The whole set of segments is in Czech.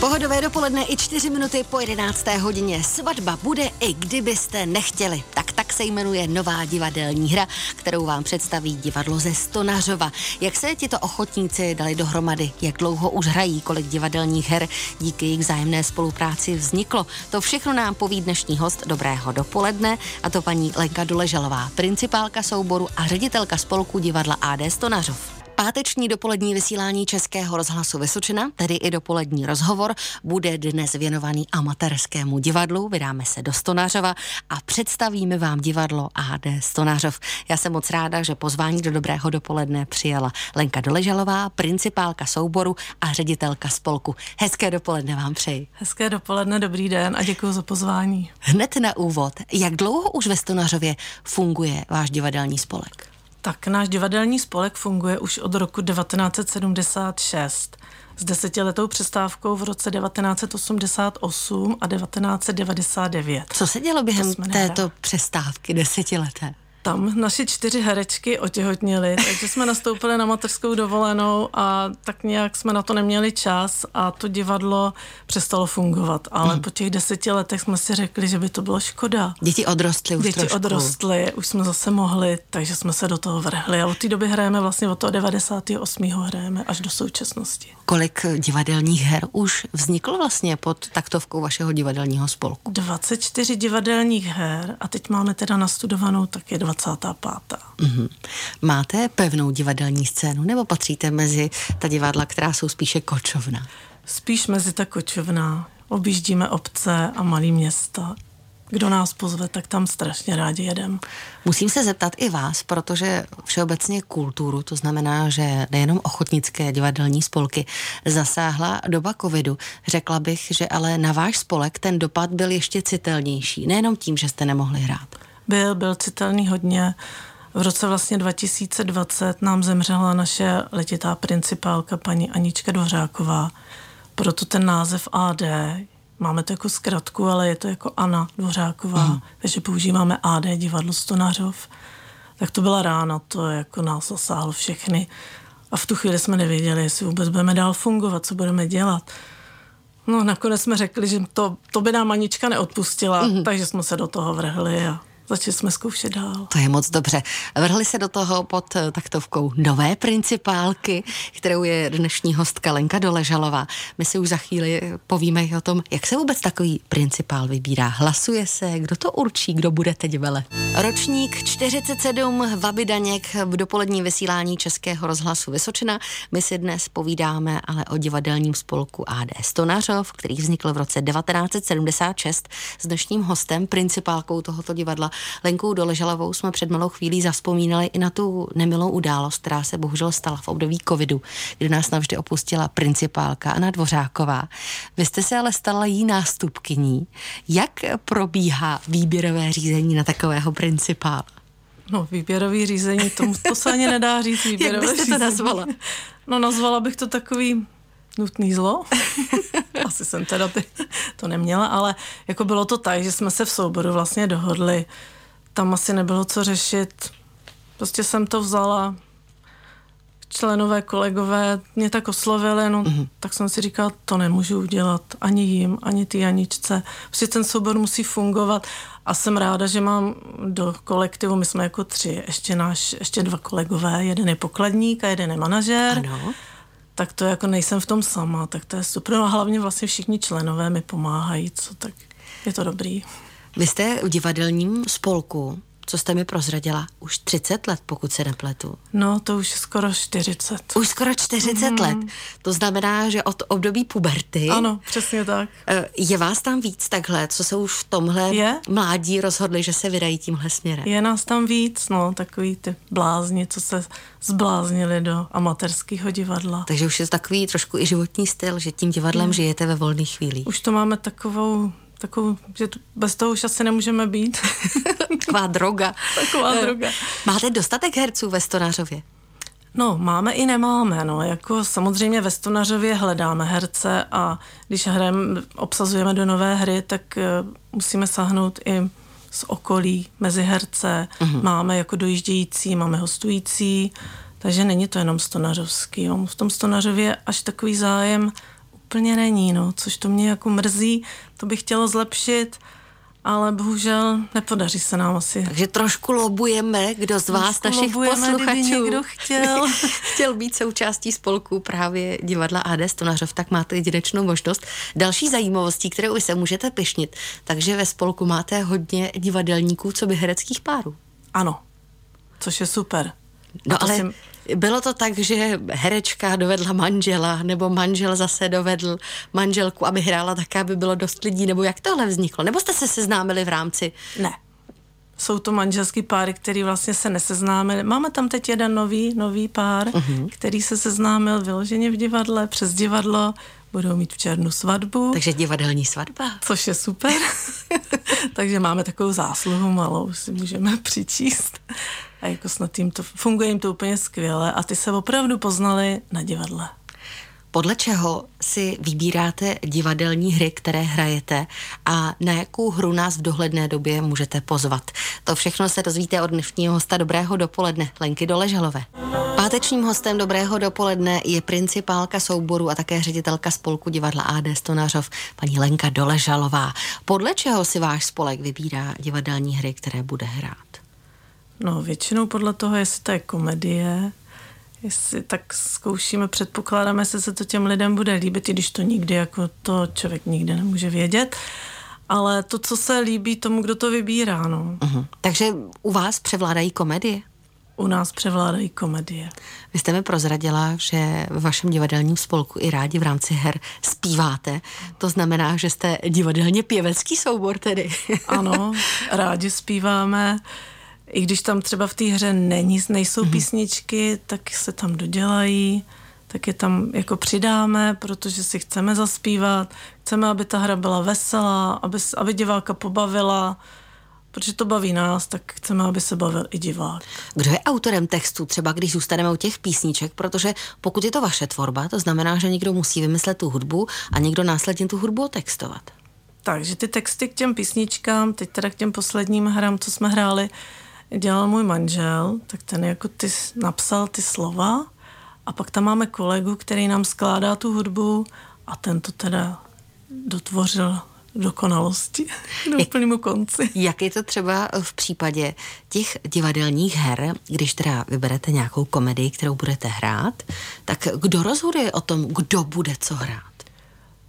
Pohodové dopoledne i čtyři minuty po 11. hodině. Svatba bude i kdybyste nechtěli. Tak tak se jmenuje nová divadelní hra, kterou vám představí divadlo ze Stonařova. Jak se tito ochotníci dali dohromady, jak dlouho už hrají, kolik divadelních her díky jejich vzájemné spolupráci vzniklo. To všechno nám poví dnešní host Dobrého dopoledne, a to paní Lenka Doležalová, principálka souboru a ředitelka spolku divadla AD Stonařov. Páteční dopolední vysílání Českého rozhlasu Vysočina, tedy i dopolední rozhovor, bude dnes věnovaný amatérskému divadlu. Vydáme se do Stonářova a představíme vám divadlo AD Stonářov. Já jsem moc ráda, že pozvání do dobrého dopoledne přijala Lenka Doležalová, principálka souboru a ředitelka spolku. Hezké dopoledne vám přeji. Hezké dopoledne, dobrý den a děkuji za pozvání. Hned na úvod, jak dlouho už ve Stonářově funguje váš divadelní spolek? Tak náš divadelní spolek funguje už od roku 1976 s desetiletou přestávkou v roce 1988 a 1999. Co se dělo během této přestávky desetileté? Tam naši čtyři herečky otěhotněly, takže jsme nastoupili na mateřskou dovolenou a tak nějak jsme na to neměli čas a to divadlo přestalo fungovat. Ale mm. po těch deseti letech jsme si řekli, že by to bylo škoda. Děti odrostly už Děti trošku. odrostly, už jsme zase mohli, takže jsme se do toho vrhli. A od té doby hrajeme vlastně od toho 98. hrajeme až do současnosti. Kolik divadelních her už vzniklo vlastně pod taktovkou vašeho divadelního spolku? 24 divadelních her a teď máme teda nastudovanou taky 25. Mm-hmm. Máte pevnou divadelní scénu nebo patříte mezi ta divadla, která jsou spíše kočovná? Spíš mezi ta kočovná. Objíždíme obce a malý města kdo nás pozve, tak tam strašně rádi jedem. Musím se zeptat i vás, protože všeobecně kulturu, to znamená, že nejenom ochotnické divadelní spolky, zasáhla doba covidu. Řekla bych, že ale na váš spolek ten dopad byl ještě citelnější, nejenom tím, že jste nemohli hrát. Byl, byl citelný hodně. V roce vlastně 2020 nám zemřela naše letitá principálka paní Anička Dvořáková. Proto ten název AD, máme to jako zkratku, ale je to jako Anna Dvořáková, mm. takže používáme AD divadlo Stonařov. Tak to byla rána, to jako nás zasáhlo všechny. A v tu chvíli jsme nevěděli, jestli vůbec budeme dál fungovat, co budeme dělat. No nakonec jsme řekli, že to, to by nám Anička neodpustila, mm. takže jsme se do toho vrhli a začali jsme zkoušet dál. To je moc dobře. Vrhli se do toho pod eh, taktovkou nové principálky, kterou je dnešní hostka Lenka Doležalová. My si už za chvíli povíme o tom, jak se vůbec takový principál vybírá. Hlasuje se, kdo to určí, kdo bude teď vele. Ročník 47 Vaby Daněk v dopoledním vysílání Českého rozhlasu Vysočina. My si dnes povídáme ale o divadelním spolku AD Stonařov, který vznikl v roce 1976 s dnešním hostem, principálkou tohoto divadla Lenkou Doležalovou jsme před malou chvílí zaspomínali i na tu nemilou událost, která se bohužel stala v období covidu, kdy nás navždy opustila principálka Anna Dvořáková. Vy jste se ale stala jí nástupkyní. Jak probíhá výběrové řízení na takového principála? No, výběrový řízení, to, to se ani nedá říct výběrové Jak byste to nazvala? No, nazvala bych to takový nutný zlo. Asi jsem teda ty, to neměla, ale jako bylo to tak, že jsme se v souboru vlastně dohodli. Tam asi nebylo co řešit. Prostě jsem to vzala, členové, kolegové mě tak oslovili, no, mm-hmm. tak jsem si říkala, to nemůžu udělat ani jim, ani ty Janičce. Prostě ten soubor musí fungovat a jsem ráda, že mám do kolektivu, my jsme jako tři, ještě náš, ještě dva kolegové, jeden je pokladník a jeden je manažer. Ano tak to jako nejsem v tom sama, tak to je super. No a hlavně vlastně všichni členové mi pomáhají, co tak je to dobrý. Vy jste v divadelním spolku co jste mi prozradila, už 30 let, pokud se nepletu. No, to už skoro 40. Už skoro 40 mm. let. To znamená, že od období puberty. Ano, přesně tak. Eh, je vás tam víc takhle, co se už v tomhle je? mládí rozhodli, že se vydají tímhle směrem? Je nás tam víc, no, takový ty blázni, co se zbláznili do amatérského divadla. Takže už je to takový trošku i životní styl, že tím divadlem mm. žijete ve volných chvílích. Už to máme takovou takovou, že bez toho už asi nemůžeme být. Taková droga. Taková eh, droga. Máte dostatek herců ve Stonářově? No, máme i nemáme, no, jako samozřejmě ve Stonařově hledáme herce a když hrajeme, obsazujeme do nové hry, tak uh, musíme sahnout i z okolí mezi herce. Uh-huh. Máme jako dojíždějící, máme hostující, takže není to jenom Stonařovský. Jo. V tom Stonařově až takový zájem úplně není, no, což to mě jako mrzí, to bych chtělo zlepšit, ale bohužel nepodaří se nám asi. Takže trošku lobujeme, kdo z vás, trošku našich posluchačů, někdo chtěl. chtěl být součástí spolku právě divadla AD Stonařov, tak máte jedinečnou možnost. Další zajímavostí, kterou se můžete pišnit, takže ve spolku máte hodně divadelníků, co by hereckých párů. Ano, což je super. No ale jsem... bylo to tak, že herečka dovedla manžela, nebo manžel zase dovedl manželku, aby hrála tak, aby bylo dost lidí, nebo jak tohle vzniklo? Nebo jste se seznámili v rámci? Ne. Jsou to manželský páry, který vlastně se neseznámili. Máme tam teď jeden nový, nový pár, uh-huh. který se seznámil vyloženě v divadle, přes divadlo, budou mít v černu svatbu. Takže divadelní svatba. Což je super. Takže máme takovou zásluhu malou, si můžeme přičíst a jako snad jim to, funguje jim to úplně skvěle a ty se opravdu poznali na divadle. Podle čeho si vybíráte divadelní hry, které hrajete a na jakou hru nás v dohledné době můžete pozvat? To všechno se dozvíte od dnešního hosta Dobrého dopoledne, Lenky Doležalové. Pátečním hostem Dobrého dopoledne je principálka souboru a také ředitelka spolku divadla AD Stonařov, paní Lenka Doležalová. Podle čeho si váš spolek vybírá divadelní hry, které bude hrát? No, většinou podle toho, jestli to je komedie, jestli tak zkoušíme, předpokládáme, jestli se to těm lidem bude líbit, i když to nikdy jako to člověk nikdy nemůže vědět. Ale to, co se líbí tomu, kdo to vybírá, no. Uh-huh. Takže u vás převládají komedie? U nás převládají komedie. Vy jste mi prozradila, že v vašem divadelním spolku i rádi v rámci her zpíváte. To znamená, že jste divadelně pěvecký soubor tedy. ano, rádi zpíváme i když tam třeba v té hře není, nejsou mm-hmm. písničky, tak se tam dodělají, tak je tam jako přidáme, protože si chceme zaspívat, chceme, aby ta hra byla veselá, aby, aby diváka pobavila, protože to baví nás, tak chceme, aby se bavil i divák. Kdo je autorem textu, třeba když zůstaneme u těch písniček, protože pokud je to vaše tvorba, to znamená, že někdo musí vymyslet tu hudbu a někdo následně tu hudbu otextovat. Takže ty texty k těm písničkám, teď teda k těm posledním hrám, co jsme hráli, dělal můj manžel, tak ten jako ty napsal ty slova a pak tam máme kolegu, který nám skládá tu hudbu a ten to teda dotvořil dokonalosti, do úplnému konci. Jak je to třeba v případě těch divadelních her, když teda vyberete nějakou komedii, kterou budete hrát, tak kdo rozhoduje o tom, kdo bude co hrát?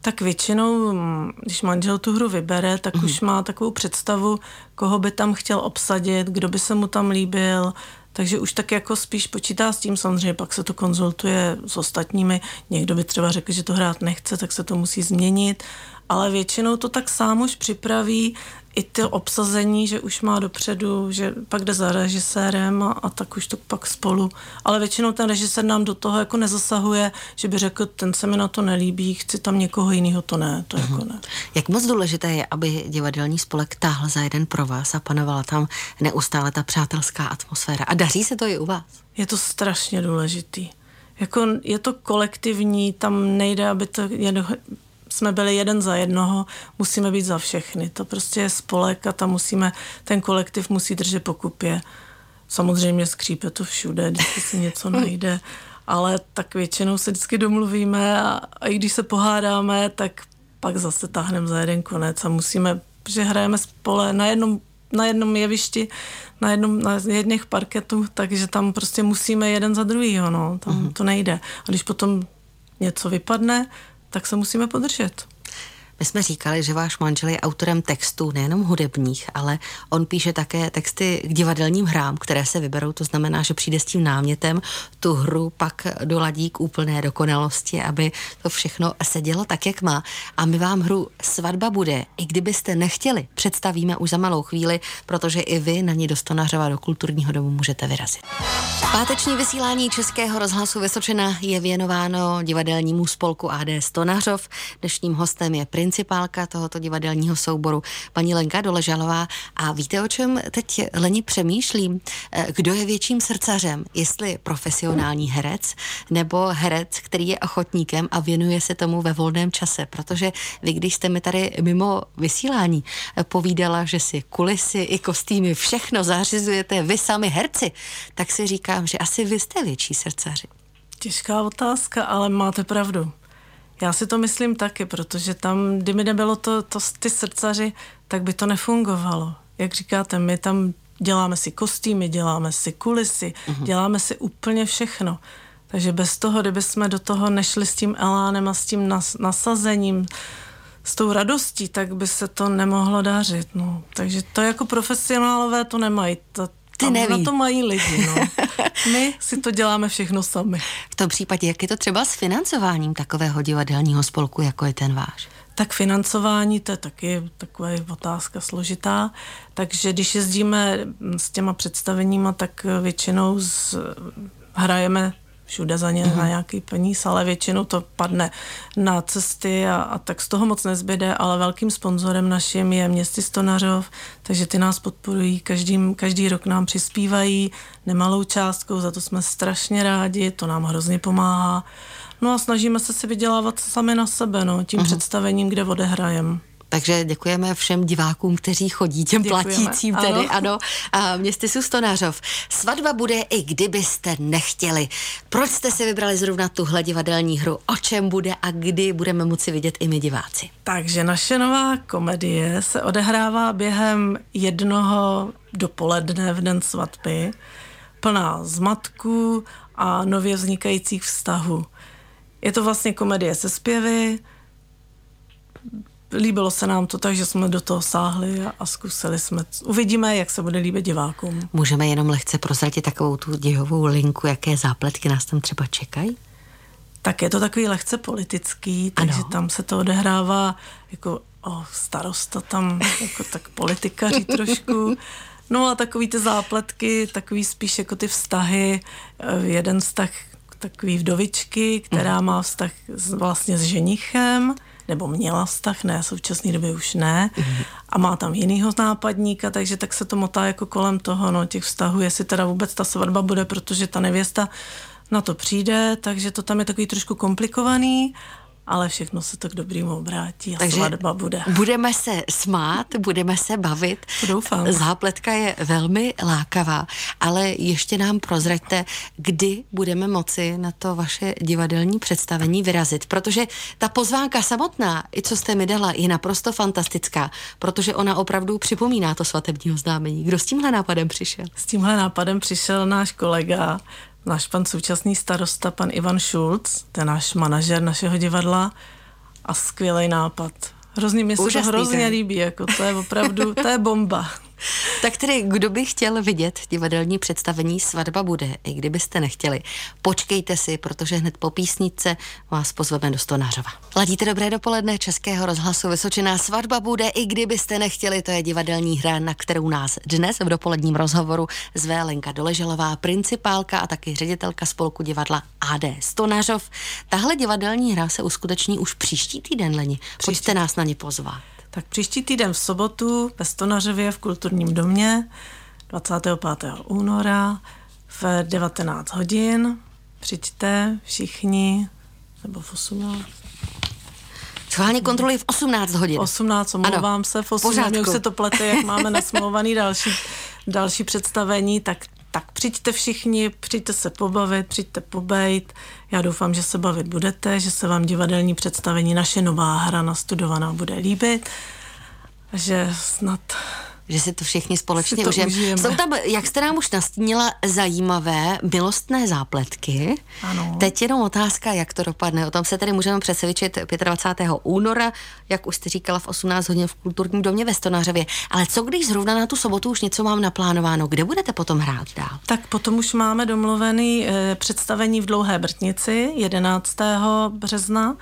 Tak většinou, mm, když manžel tu hru vybere, tak mm. už má takovou představu, koho by tam chtěl obsadit, kdo by se mu tam líbil, takže už tak jako spíš počítá s tím, samozřejmě pak se to konzultuje s ostatními. Někdo by třeba řekl, že to hrát nechce, tak se to musí změnit, ale většinou to tak sám už připraví i to obsazení, že už má dopředu, že pak jde za režisérem a, a tak už to pak spolu. Ale většinou ten režisér nám do toho jako nezasahuje, že by řekl, ten se mi na to nelíbí, chci tam někoho jiného, to ne, to uh-huh. jako ne. Jak moc důležité je, aby divadelní spolek táhl za jeden pro vás a panovala tam neustále ta přátelská atmosféra. A daří se to i u vás? Je to strašně důležitý. Jako je to kolektivní, tam nejde, aby to jsme byli jeden za jednoho, musíme být za všechny. To prostě je spolek a tam musíme, ten kolektiv musí držet pokupě. Samozřejmě skřípe to všude, když si něco najde, ale tak většinou se vždycky domluvíme a, a i když se pohádáme, tak pak zase táhneme za jeden konec a musíme, že hrajeme spole na jednom na jednom jevišti, na jednom, na jedných parketů, takže tam prostě musíme jeden za druhýho, no, tam uh-huh. to nejde. A když potom něco vypadne, tak se musíme podržet. My jsme říkali, že váš manžel je autorem textů nejenom hudebních, ale on píše také texty k divadelním hrám, které se vyberou. To znamená, že přijde s tím námětem, tu hru pak doladí k úplné dokonalosti, aby to všechno sedělo tak, jak má. A my vám hru Svatba bude, i kdybyste nechtěli, představíme už za malou chvíli, protože i vy na ní do Stonařova do kulturního domu můžete vyrazit. Páteční vysílání Českého rozhlasu Vysočina je věnováno divadelnímu spolku AD Stonařov. Dnešním hostem je princ principálka tohoto divadelního souboru, paní Lenka Doležalová. A víte, o čem teď Leni přemýšlím? Eh, kdo je větším srdcařem? Jestli profesionální herec nebo herec, který je ochotníkem a věnuje se tomu ve volném čase. Protože vy, když jste mi tady mimo vysílání eh, povídala, že si kulisy i kostýmy všechno zařizujete vy sami herci, tak si říkám, že asi vy jste větší srdcaři. Těžká otázka, ale máte pravdu. Já si to myslím taky, protože tam, kdyby nebylo to, to ty srdcaři, tak by to nefungovalo. Jak říkáte, my tam děláme si kostýmy, děláme si kulisy, uh-huh. děláme si úplně všechno. Takže bez toho, kdyby jsme do toho nešli s tím elánem a s tím nas, nasazením, s tou radostí, tak by se to nemohlo dařit. No. Takže to jako profesionálové to nemají. To, Ty neví. Na to mají lidi. No. My si to děláme všechno sami. V tom případě, jak je to třeba s financováním takového divadelního spolku, jako je ten váš? Tak financování, to je taky taková otázka složitá. Takže když jezdíme s těma představeníma, tak většinou z, hrajeme všude za ně mm-hmm. na nějaký peníz, ale většinou to padne na cesty a, a tak z toho moc nezbyde, ale velkým sponzorem naším je městy Stonařov, takže ty nás podporují, každý, každý rok nám přispívají nemalou částkou, za to jsme strašně rádi, to nám hrozně pomáhá. No a snažíme se si vydělávat sami na sebe, no, tím uh-huh. představením, kde odehrajeme. Takže děkujeme všem divákům, kteří chodí, těm děkujeme. platícím tedy, ano. ano. A městy Sustonářov. Svatba bude i kdybyste nechtěli. Proč jste si vybrali zrovna tuhle divadelní hru? O čem bude a kdy budeme moci vidět i my diváci? Takže naše nová komedie se odehrává během jednoho dopoledne v den svatby, plná zmatků a nově vznikajících vztahů. Je to vlastně komedie se zpěvy, líbilo se nám to, takže jsme do toho sáhli a, a zkusili jsme. Uvidíme, jak se bude líbit divákům. Můžeme jenom lehce prozradit takovou tu dějovou linku, jaké zápletky nás tam třeba čekají? Tak je to takový lehce politický, takže ano. tam se to odehrává jako o, starosta tam, jako tak politikaří trošku. No a takový ty zápletky, takový spíš jako ty vztahy, eh, jeden vztah takový vdovičky, která mhm. má vztah s, vlastně s ženichem, nebo měla vztah, ne, v současné době už ne, a má tam jinýho nápadníka, takže tak se to motá jako kolem toho, no, těch vztahů, jestli teda vůbec ta svatba bude, protože ta nevěsta na to přijde, takže to tam je takový trošku komplikovaný ale všechno se to k dobrýmu obrátí a Takže svatba bude. budeme se smát, budeme se bavit. Doufám. Zápletka je velmi lákavá, ale ještě nám prozraďte, kdy budeme moci na to vaše divadelní představení vyrazit, protože ta pozvánka samotná, i co jste mi dala, je naprosto fantastická, protože ona opravdu připomíná to svatební oznámení. Kdo s tímhle nápadem přišel? S tímhle nápadem přišel náš kolega, náš pan současný starosta, pan Ivan Schulz, ten náš manažer našeho divadla a skvělý nápad. Hrozně mi se to hrozně líbí, jako to je opravdu, to je bomba. Tak tedy, kdo by chtěl vidět divadelní představení Svatba bude, i kdybyste nechtěli, počkejte si, protože hned po písničce vás pozveme do Stonářova. Ladíte dobré dopoledne Českého rozhlasu Vysočená svatba bude, i kdybyste nechtěli, to je divadelní hra, na kterou nás dnes v dopoledním rozhovoru zve Lenka Doleželová, principálka a taky ředitelka spolku divadla AD Stonářov. Tahle divadelní hra se uskuteční už příští týden, Leni. Pojďte nás na ně pozvat. Tak příští týden v sobotu ve Stonařově v Kulturním domě 25. února v 19 hodin. Přijďte všichni, nebo v 18. Schválně kontroluji v 18 hodin. 18, omlouvám ano, se, v 18, už se to plete, jak máme nasmluvaný další, další představení, tak tak přijďte všichni, přijďte se pobavit, přijďte pobejt. Já doufám, že se bavit budete, že se vám divadelní představení, naše nová hra nastudovaná bude líbit, že snad že si to všichni společně užijeme. Jsou tam, jak jste nám už nastínila, zajímavé milostné zápletky. Ano. Teď jenom otázka, jak to dopadne. O tom se tady můžeme přesvědčit 25. února, jak už jste říkala, v 18 hodin v kulturním domě ve Stonářově. Ale co když zrovna na tu sobotu už něco mám naplánováno? Kde budete potom hrát dál? Tak potom už máme domluvený e, představení v Dlouhé Brtnici 11. března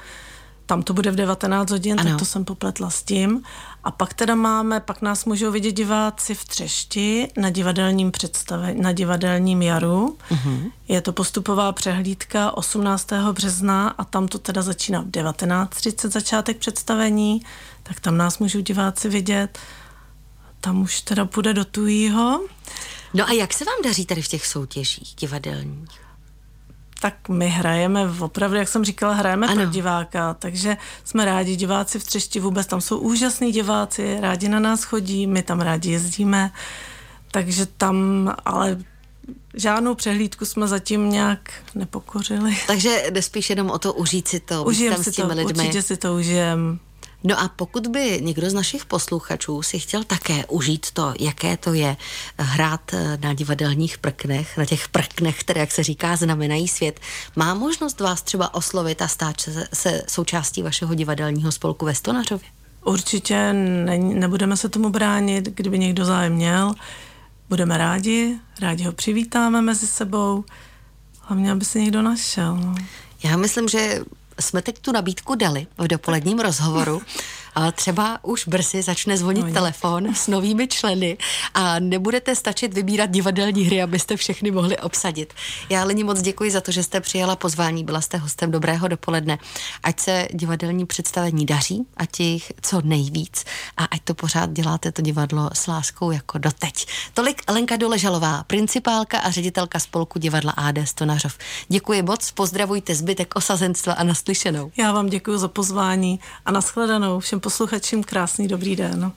tam to bude v 19 hodin, ano. tak to jsem popletla s tím. A pak teda máme, pak nás můžou vidět diváci v Třešti na divadelním představení, na divadelním jaru. Uh-huh. Je to postupová přehlídka 18. března a tam to teda začíná v 19.30 začátek představení, tak tam nás můžou diváci vidět. Tam už teda půjde do tujího. No a jak se vám daří tady v těch soutěžích divadelních? Tak my hrajeme opravdu, jak jsem říkala, hrajeme ano. pro diváka, takže jsme rádi, diváci v Třešti vůbec, tam jsou úžasní diváci, rádi na nás chodí, my tam rádi jezdíme, takže tam ale žádnou přehlídku jsme zatím nějak nepokořili. Takže jde spíš jenom o to užít si to, Užijem si s těmi to, lidmi. určitě si to užijem. No a pokud by někdo z našich posluchačů si chtěl také užít to, jaké to je hrát eh, na divadelních prknech, na těch prknech, které, jak se říká, znamenají svět, má možnost vás třeba oslovit a stát se, se součástí vašeho divadelního spolku ve Stonařově? Určitě ne, nebudeme se tomu bránit, kdyby někdo zájem měl. Budeme rádi, rádi ho přivítáme mezi sebou, hlavně, aby se někdo našel. No. Já myslím, že jsme teď tu nabídku dali v dopoledním rozhovoru. Ale třeba už brzy začne zvonit no, telefon s novými členy a nebudete stačit vybírat divadelní hry, abyste všechny mohli obsadit. Já Leni moc děkuji za to, že jste přijala pozvání, byla jste hostem Dobrého dopoledne. Ať se divadelní představení daří, ať jich co nejvíc a ať to pořád děláte to divadlo s láskou jako doteď. Tolik Lenka Doležalová, principálka a ředitelka spolku divadla AD Stonařov. Děkuji moc, pozdravujte zbytek osazenstva a naslyšenou. Já vám děkuji za pozvání a nashledanou všem posluchačům krásný dobrý den.